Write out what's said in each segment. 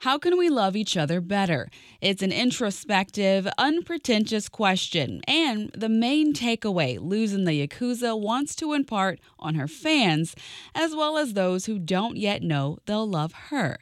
How can we love each other better? It's an introspective, unpretentious question, and the main takeaway Lous and the Yakuza wants to impart on her fans, as well as those who don't yet know they'll love her.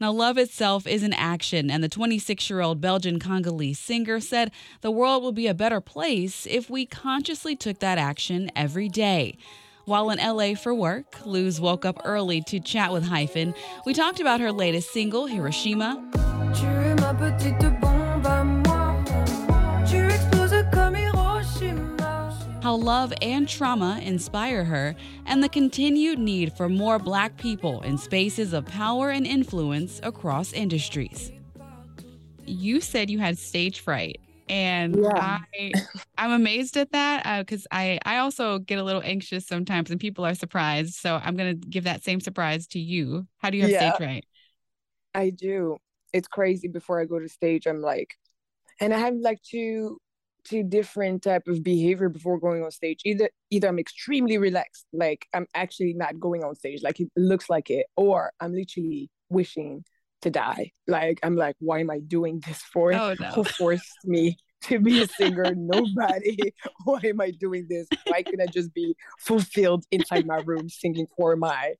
Now, love itself is an action, and the 26 year old Belgian Congolese singer said the world will be a better place if we consciously took that action every day. While in LA for work, Lous woke up early to chat with Hyphen. We talked about her latest single, Hiroshima. How love and trauma inspire her, and the continued need for more black people in spaces of power and influence across industries. You said you had stage fright and yeah. I I'm amazed at that because uh, I I also get a little anxious sometimes, and people are surprised. So I'm gonna give that same surprise to you. How do you have yeah, stage fright? I do. It's crazy. Before I go to stage, I'm like, and I have like two two different type of behavior before going on stage. Either either I'm extremely relaxed, like I'm actually not going on stage, like it looks like it, or I'm literally wishing to die. Like I'm like, why am I doing this for? Oh, no. Who forced me to be a singer? Nobody. why am I doing this? Why can't I just be fulfilled inside my room singing for my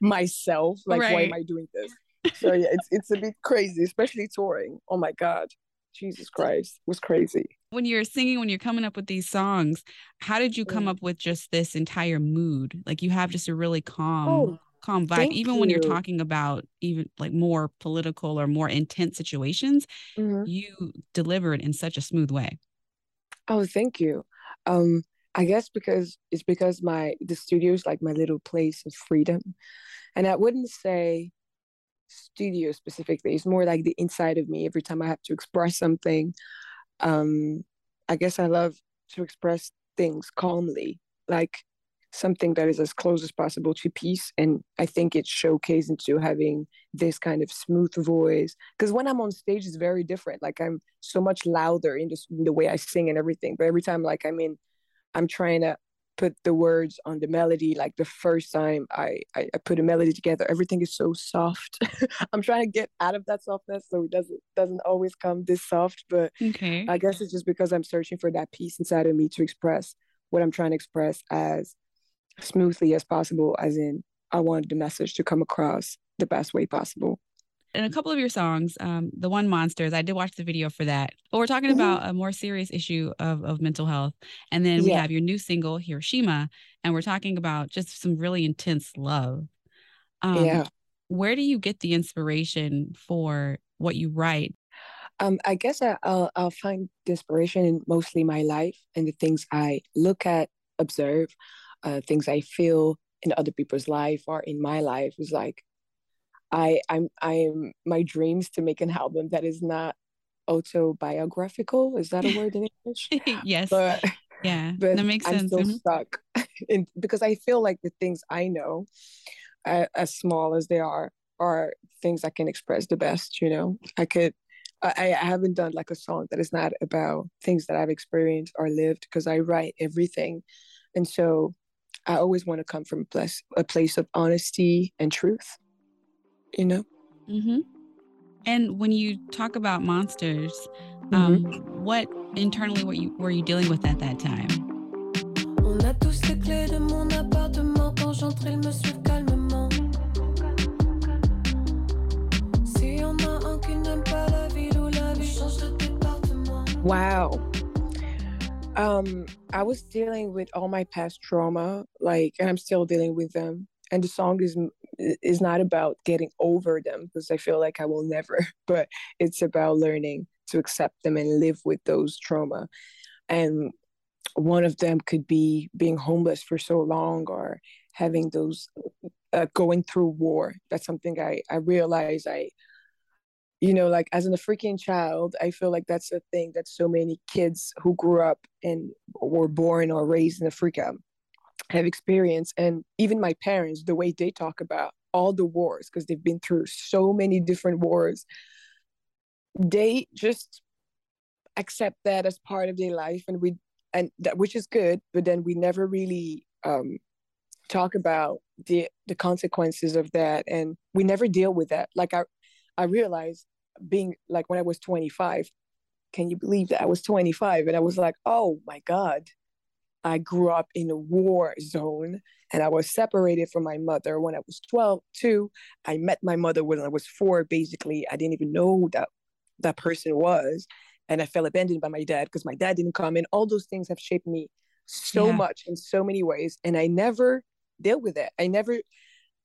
myself? Like right. why am I doing this? So yeah, it's it's a bit crazy, especially touring. Oh my God. Jesus Christ. It was crazy. When you're singing, when you're coming up with these songs, how did you come mm. up with just this entire mood? Like you have just a really calm oh calm vibe Thank even you. when you're talking about even like more political or more intense situations mm-hmm. you deliver it in such a smooth way oh thank you um i guess because it's because my the studio is like my little place of freedom and i wouldn't say studio specifically it's more like the inside of me every time i have to express something um i guess i love to express things calmly like something that is as close as possible to peace. And I think it's showcased into having this kind of smooth voice. Because when I'm on stage, it's very different. Like I'm so much louder in, just, in the way I sing and everything. But every time, like I'm in, I'm trying to put the words on the melody. Like the first time I I, I put a melody together, everything is so soft. I'm trying to get out of that softness, so it doesn't doesn't always come this soft. But okay. I guess it's just because I'm searching for that peace inside of me to express what I'm trying to express as smoothly as possible, as in, I wanted the message to come across the best way possible. In a couple of your songs, um, the one Monsters, I did watch the video for that. But we're talking mm-hmm. about a more serious issue of, of mental health. And then we have your new single, Hiroshima, and we're talking about just some really intense love. Um, yeah. Where do you get the inspiration for what you write? Um, I guess I, will I'll find inspiration in mostly my life and the things I look at, observe, uh, things I feel in other people's life or in my life is like I I'm I'm my dreams to make an album that is not autobiographical. Is that a word in English? yes. But yeah, but that makes sense. I'm still mm-hmm. stuck in, because I feel like the things I know, uh, as small as they are, are things I can express the best. You know, I could. I, I haven't done like a song that is not about things that I've experienced or lived because I write everything, and so I always want to come from a place, a place of honesty and truth, you know? Mm-hmm. And when you talk about monsters, um, mm-hmm. what internally were you, were you dealing with at that time? Wow um i was dealing with all my past trauma like and i'm still dealing with them and the song is is not about getting over them because i feel like i will never but it's about learning to accept them and live with those trauma and one of them could be being homeless for so long or having those uh, going through war. That's something i i realize i you know like as an african child i feel like that's a thing that so many kids who grew up and were born or raised in africa have experienced and even my parents the way they talk about all the wars because they've been through so many different wars they just accept that as part of their life and we and that which is good but then we never really um talk about the the consequences of that and we never deal with that. Like i I realized being like when I was 25, can you believe that I was 25 and I was like, oh my God, I grew up in a war zone and I was separated from my mother when I was 12 too. I met my mother when I was four, basically. I didn't even know that that person was. And I felt abandoned by my dad because my dad didn't come And All those things have shaped me so yeah. much in so many ways. And I never dealt with it. I never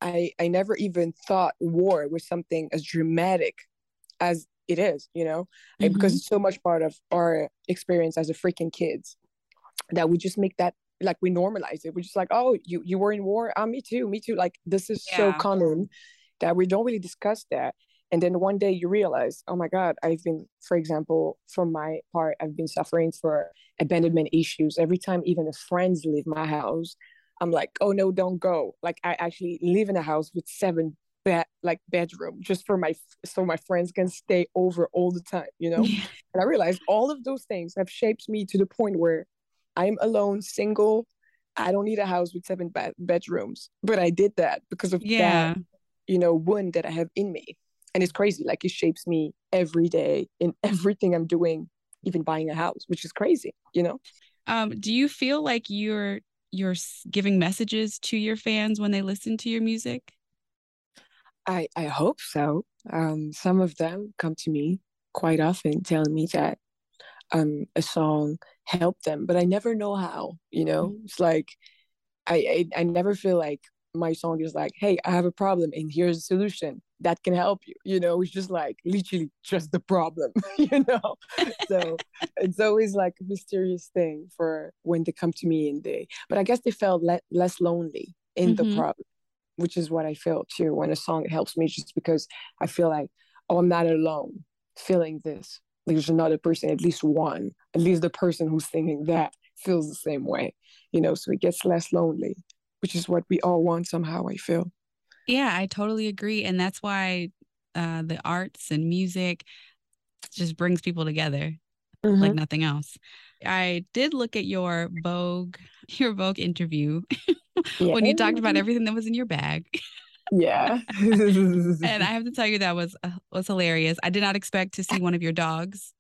I I never even thought war was something as dramatic as it is, you know, mm-hmm. because it's so much part of our experience as a freaking kids that we just make that like we normalize it. We're just like, oh, you you were in war, oh, me too, me too. Like this is yeah. so common that we don't really discuss that. And then one day you realize, oh my God, I've been, for example, from my part, I've been suffering for abandonment issues. Every time even the friends leave my house, I'm like, oh no, don't go. Like I actually live in a house with seven bed like bedroom just for my so my friends can stay over all the time, you know? Yeah. And I realized all of those things have shaped me to the point where I'm alone, single. I don't need a house with seven bed- bedrooms. But I did that because of yeah. that, you know, wound that I have in me. And it's crazy. Like it shapes me every day in everything I'm doing, even buying a house, which is crazy, you know? Um, do you feel like you're you're giving messages to your fans when they listen to your music? I I hope so. Um, some of them come to me quite often telling me that um, a song helped them, but I never know how. You know, mm-hmm. it's like I, I I never feel like my song is like, hey, I have a problem and here's a solution that can help you. You know, it's just like literally just the problem, you know? so it's always like a mysterious thing for when they come to me and they, but I guess they felt le- less lonely in mm-hmm. the problem, which is what I feel too when a song helps me just because I feel like, oh, I'm not alone feeling this. There's another person, at least one, at least the person who's thinking that feels the same way, you know, so it gets less lonely which is what we all want somehow, I feel. Yeah, I totally agree. And that's why uh, the arts and music just brings people together mm-hmm. like nothing else. I did look at your Vogue, your Vogue interview yeah. when you talked about everything that was in your bag. Yeah. and I have to tell you that was uh, was hilarious. I did not expect to see one of your dogs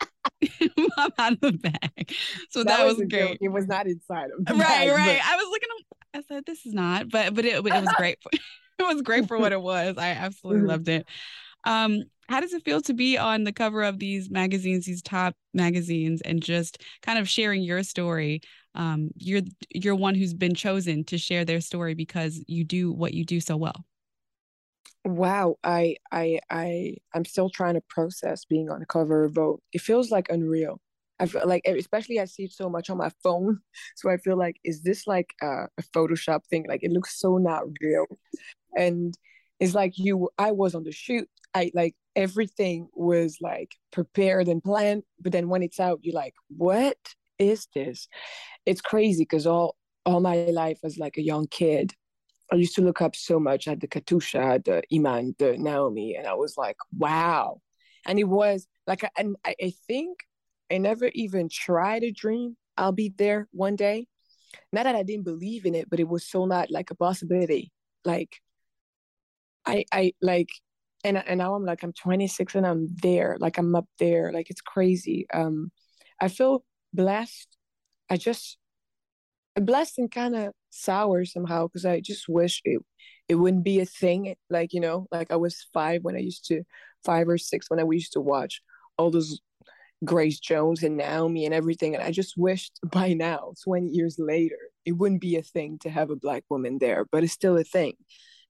out of the bag. So that, that was, great. It was not inside of the Right, bag, right. But... I was looking I said, this is not, but but it, it was great. For, it was great for what it was. I absolutely loved it. Um, how does it feel to be on the cover of these magazines, these top magazines, and just kind of sharing your story? Um, you're you're one who's been chosen to share their story because you do what you do so well. Wow, I I I I'm still trying to process being on the cover of Vogue. It feels like unreal. I feel like, especially I see it so much on my phone. So I feel like, is this like a, a Photoshop thing? Like it looks so not real. And it's like you, I was on the shoot. I like everything was like prepared and planned. But then when it's out, you're like, what is this? It's crazy because all, all my life as like a young kid, I used to look up so much at the Katoucha, the Iman, the Naomi, and I was like, wow. And it was like, and I, I think I never even tried to dream I'll be there one day. Not that I didn't believe in it, but it was so not like a possibility. Like I I like and and now I'm like I'm 26 and I'm there. Like I'm up there. Like it's crazy. Um I feel blessed. I just blessed and kind of sour somehow because I just wish it it wouldn't be a thing. Like, you know, like I was five when I used to five or six when I used to watch all those Grace Jones and Naomi and everything. And I just wished by now, 20 years later, it wouldn't be a thing to have a black woman there, but it's still a thing.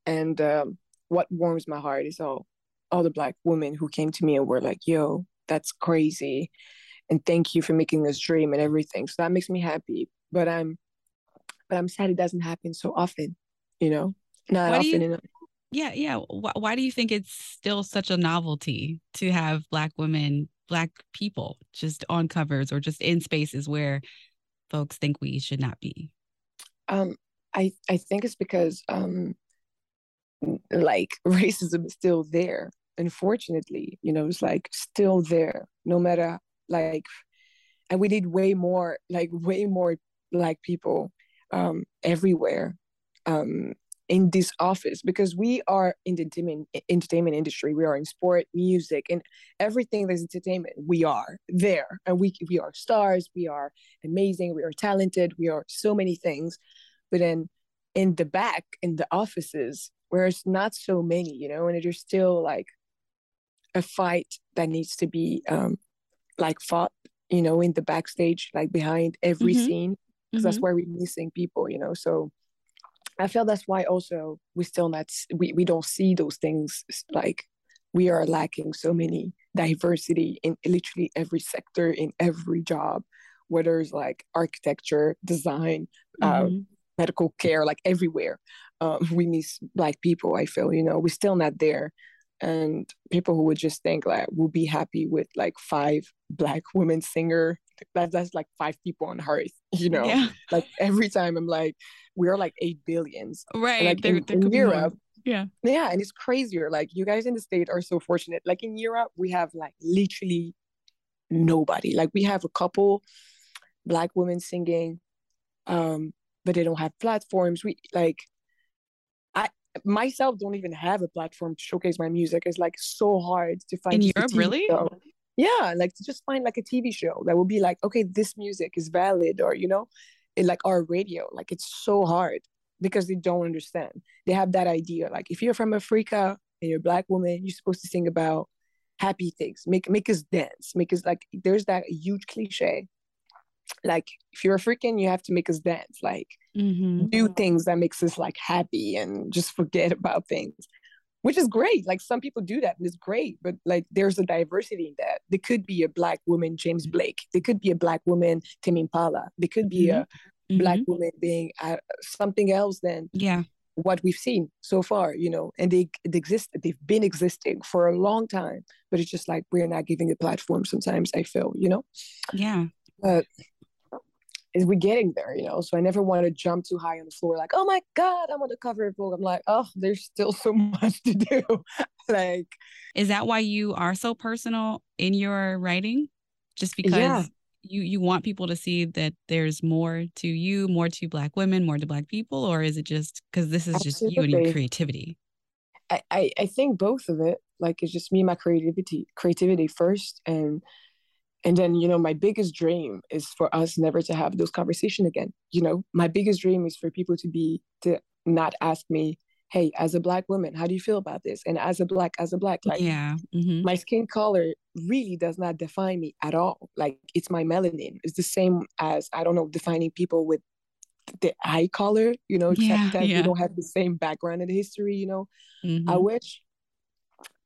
And um, what warms my heart is all all the black women who came to me and were like, yo, that's crazy. And thank you for making this dream and everything. So that makes me happy. But I'm but I'm sad it doesn't happen so often, you know? Not why often you, enough. Yeah, yeah. Why, why do you think it's still such a novelty to have black women black people just on covers or just in spaces where folks think we should not be um i i think it's because um like racism is still there unfortunately you know it's like still there no matter like and we need way more like way more black people um everywhere um in this office because we are in the entertainment, entertainment industry we are in sport music and everything that's entertainment we are there and we we are stars we are amazing we are talented we are so many things but then in the back in the offices where it's not so many you know and there's still like a fight that needs to be um like fought you know in the backstage like behind every mm-hmm. scene because mm-hmm. that's where we're missing people you know so I feel that's why also we still not we, we don't see those things like we are lacking so many diversity in literally every sector in every job whether it's like architecture design uh, mm-hmm. uh, medical care like everywhere um, we miss black people i feel you know we're still not there. And people who would just think like we'll be happy with like five black women singer that, that's like five people on earth you know? Yeah. like every time i'm like we're like eight billions. Right like there, in, there in europe. yeah. Yeah and it's crazier like you guys in the state are so fortunate. Like in europe we have like literally nobody. Like we have a couple black women singing um but they don't have platforms. We like i myself don't even have a platform to showcase my music. It's like so hard to find in europe really? show. Yeah like to just find like a tv show that will be like okay this music is valid or you know it, like our radio. Like it's so hard because they don't understand. They have that idea like if you're from africa and you're a black woman you're supposed to sing about happy things. Make make us dance. Make us like there's that huge cliche like if you're african you have to make us dance like mm-hmm. do things that makes us like happy and just forget about things which is great. Like some people do that and it's great, but like there's a diversity in that. There could be a black woman, James mm-hmm. Blake. There could be a black woman, Tame Impala. There could be mm-hmm. a mm-hmm. black woman being uh, something else than yeah what we've seen so far, you know, and they, they exist, they've been existing for a long time, but it's just like we're not giving a platform sometimes, I feel, you know? Yeah. But is we're getting there, you know? So I never want to jump too high on the floor, like, oh my God, I'm on the cover of Vogue. I'm like, oh, there's still so much to do. like, is that why you are so personal in your writing? Just because yeah. you you want people to see that there's more to you, more to Black women, more to Black people, or is it just because this is Absolutely. just you and your creativity? I, I I think both of it. Like, it's just me, and my creativity, creativity first, and and then you know my biggest dream is for us never to have those conversations again you know my biggest dream is for people to be to not ask me hey as a black woman how do you feel about this and as a black as a black like yeah mm-hmm. my skin color really does not define me at all like it's my melanin it's the same as i don't know defining people with the eye color you know yeah, that yeah. we don't have the same background in history you know mm-hmm. i wish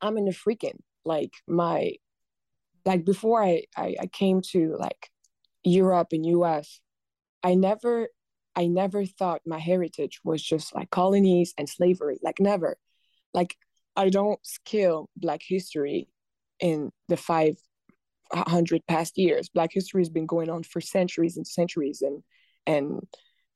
i'm an african like my like before I, I i came to like europe and us i never i never thought my heritage was just like colonies and slavery like never. Like i don't scale black history in the 500 past years. Black history has been going on for centuries and centuries and and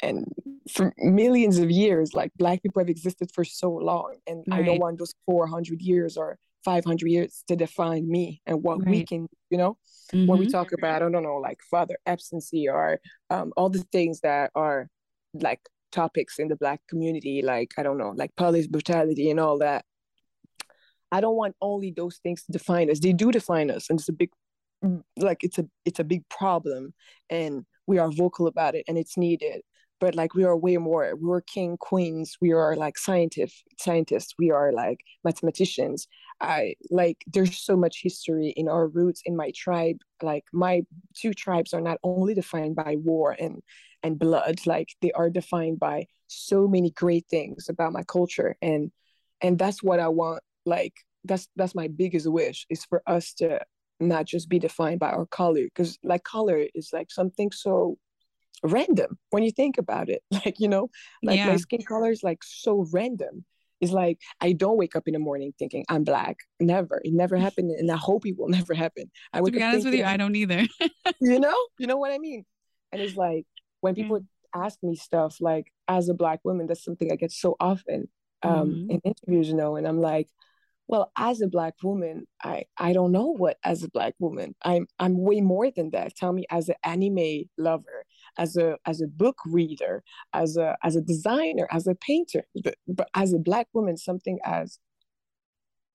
and for millions of years. Like black people have existed for so long and right. i don't want those 400 years or 500 years to define me and what right. we can, you know, mm-hmm. when we mm-hmm. talk about, I don't know, like father absentee or um, all the things that are like topics in the Black community, like, I don't know, like police brutality and all that. I don't want only those things to define us. They do define us, and it's a big, like, it's a it's a big problem, and we are vocal about it, and it's needed but like we are way more we're king queens we are like scientists scientists we are like mathematicians I like there's so much history in our roots in my tribe. Like my two tribes are not only defined by war and and blood, like they are defined by so many great things about my culture. And and that's what I want. Like that's that's my biggest wish is for us to not just be defined by our color. Because like color is like something so random when you think about it. Like, you know, like yeah. my skin color is like so random it's like I don't wake up in the morning thinking I'm black. Never. It never happened, and I hope it will never happen. I would be honest thinking, with you, I don't either. you know, you know what I mean. And it's like when people ask me stuff like, as a black woman, that's something I get so often um, mm-hmm. in interviews, you know, and I'm like, well, as a black woman, I I don't know what as a black woman. I'm I'm way more than that. Tell me as an anime lover, as a as a book reader, as a as a designer, as a painter, but, as a black woman, something as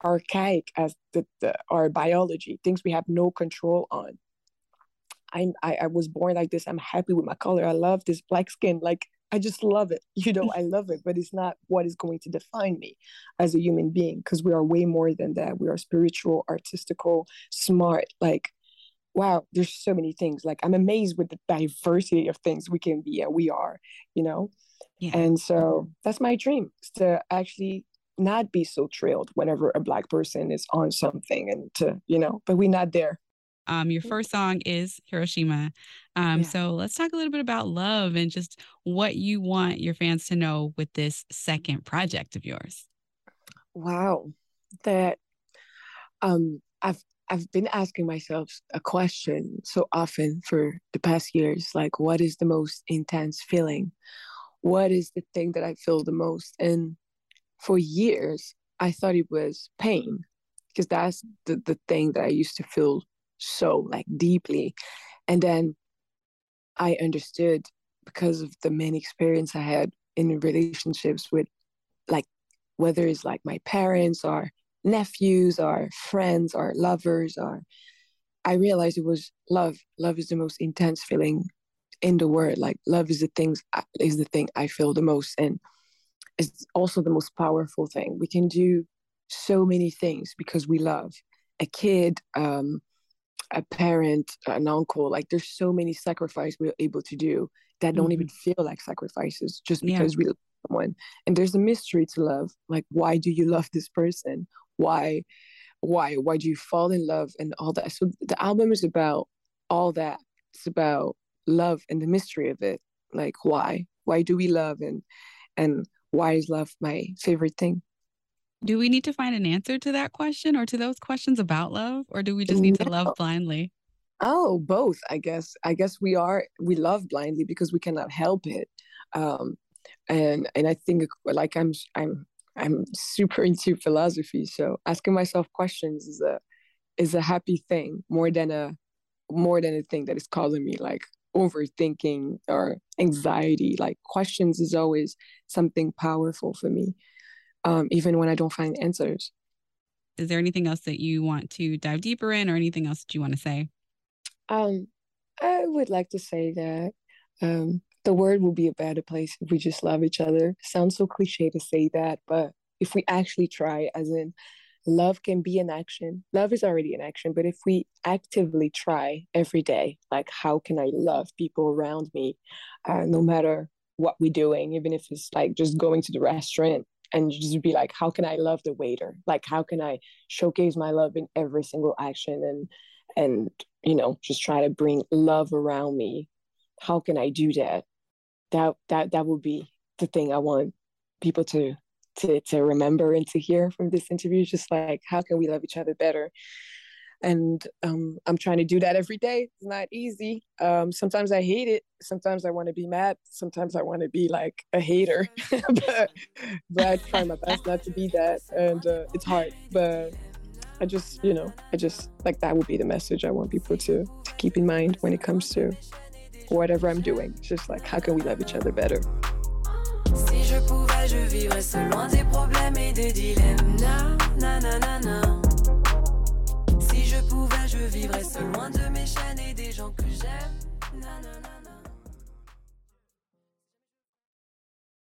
archaic as the, the our biology, things we have no control on. I'm I, I was born like this. I'm happy with my color. I love this black skin. Like I just love it. You know, I love it, but it's not what is going to define me as a human being because we are way more than that. We are spiritual, artistical, smart. Like, wow, there's so many things. Like, I'm amazed with the diversity of things we can be and we are, you know? Yeah. And so that's my dream is to actually not be so thrilled whenever a black person is on something and to, you know, but we're not there. Um, your first song is Hiroshima. Um, yeah. So let's talk a little bit about love and just what you want your fans to know with this second project of yours. Wow, that um, I've I've been asking myself a question so often for the past years, like what is the most intense feeling? What is the thing that I feel the most? And for years, I thought it was pain because that's the, the thing that I used to feel so like deeply and then i understood because of the many experience i had in relationships with like whether it's like my parents or nephews or friends or lovers or i realized it was love love is the most intense feeling in the world like love is the things is the thing i feel the most and it's also the most powerful thing we can do so many things because we love a kid um, a parent, an uncle. Like there's so many sacrifices we're able to do that don't mm-hmm. even feel like sacrifices just because yeah. we love someone. And there's a mystery to love. Like why do you love this person? Why why why do you fall in love and all that? So the album is about all that. It's about love and the mystery of it. Like why? Why do we love and and why is love my favorite thing? Do we need to find an answer to that question or to those questions about love? Or do we just need no. to love blindly? Oh, both, I guess. I guess we are we love blindly because we cannot help it. Um and and I think like I'm I'm I'm super into philosophy. So asking myself questions is a is a happy thing more than a more than a thing that is causing me like overthinking or anxiety. Like questions is always something powerful for me um, even when I don't find answers. Is there anything else that you want to dive deeper in, or anything else that you want to say? Um, I would like to say that um, the world will be a better place if we just love each other. Sounds so cliche to say that, but if we actually try, as in love can be an action. Love is already an action, but if we actively try every day, like how can I love people around me, uh, no matter what we're doing, even if it's like just going to the restaurant and just be like how can i love the waiter like how can i showcase my love in every single action and and you know just try to bring love around me how can i do that that that that would be the thing i want people to to to remember and to hear from this interview just like how can we love each other better? And um, i'm trying to do that every day. It's not easy. Um, sometimes i hate it. Sometimes i want to be mad. Sometimes i want to be like a hater. But, but i try my best not to be that. And uh, it's hard. But i just you know i just like that would be the message i want people to to keep in mind when it comes to whatever I'm doing. It's just like, how can we love each other better? Si je pouvais, je vivrais loin des problèmes et des